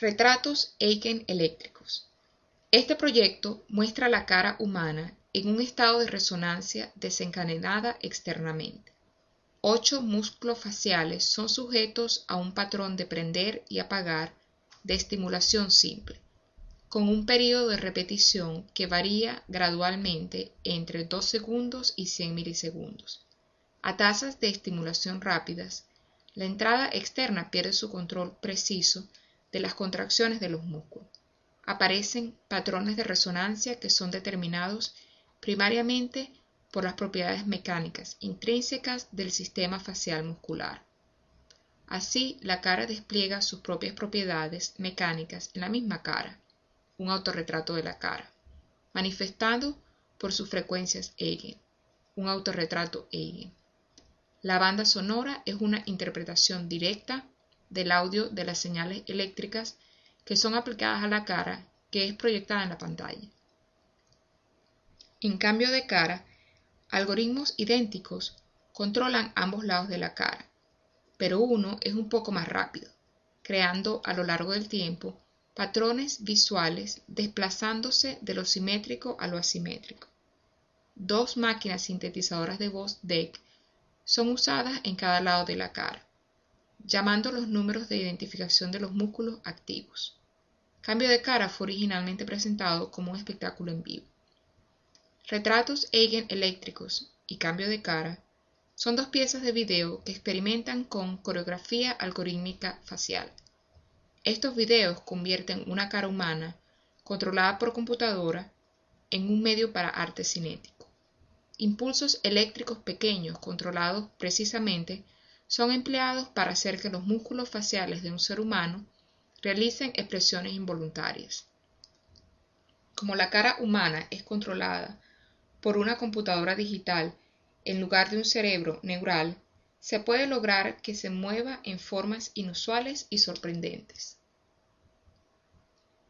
Retratos Eigen eléctricos. Este proyecto muestra la cara humana en un estado de resonancia desencadenada externamente. Ocho músculos faciales son sujetos a un patrón de prender y apagar de estimulación simple, con un periodo de repetición que varía gradualmente entre 2 segundos y 100 milisegundos. A tasas de estimulación rápidas, la entrada externa pierde su control preciso de las contracciones de los músculos. Aparecen patrones de resonancia que son determinados primariamente por las propiedades mecánicas intrínsecas del sistema facial muscular. Así, la cara despliega sus propias propiedades mecánicas en la misma cara, un autorretrato de la cara, manifestado por sus frecuencias Eigen, un autorretrato Eigen. La banda sonora es una interpretación directa del audio de las señales eléctricas que son aplicadas a la cara que es proyectada en la pantalla. En cambio de cara, algoritmos idénticos controlan ambos lados de la cara, pero uno es un poco más rápido, creando a lo largo del tiempo patrones visuales desplazándose de lo simétrico a lo asimétrico. Dos máquinas sintetizadoras de voz DEC son usadas en cada lado de la cara llamando los números de identificación de los músculos activos. Cambio de cara fue originalmente presentado como un espectáculo en vivo. Retratos Eigen eléctricos y Cambio de cara son dos piezas de video que experimentan con coreografía algorítmica facial. Estos videos convierten una cara humana controlada por computadora en un medio para arte cinético. Impulsos eléctricos pequeños controlados precisamente son empleados para hacer que los músculos faciales de un ser humano realicen expresiones involuntarias. Como la cara humana es controlada por una computadora digital en lugar de un cerebro neural, se puede lograr que se mueva en formas inusuales y sorprendentes.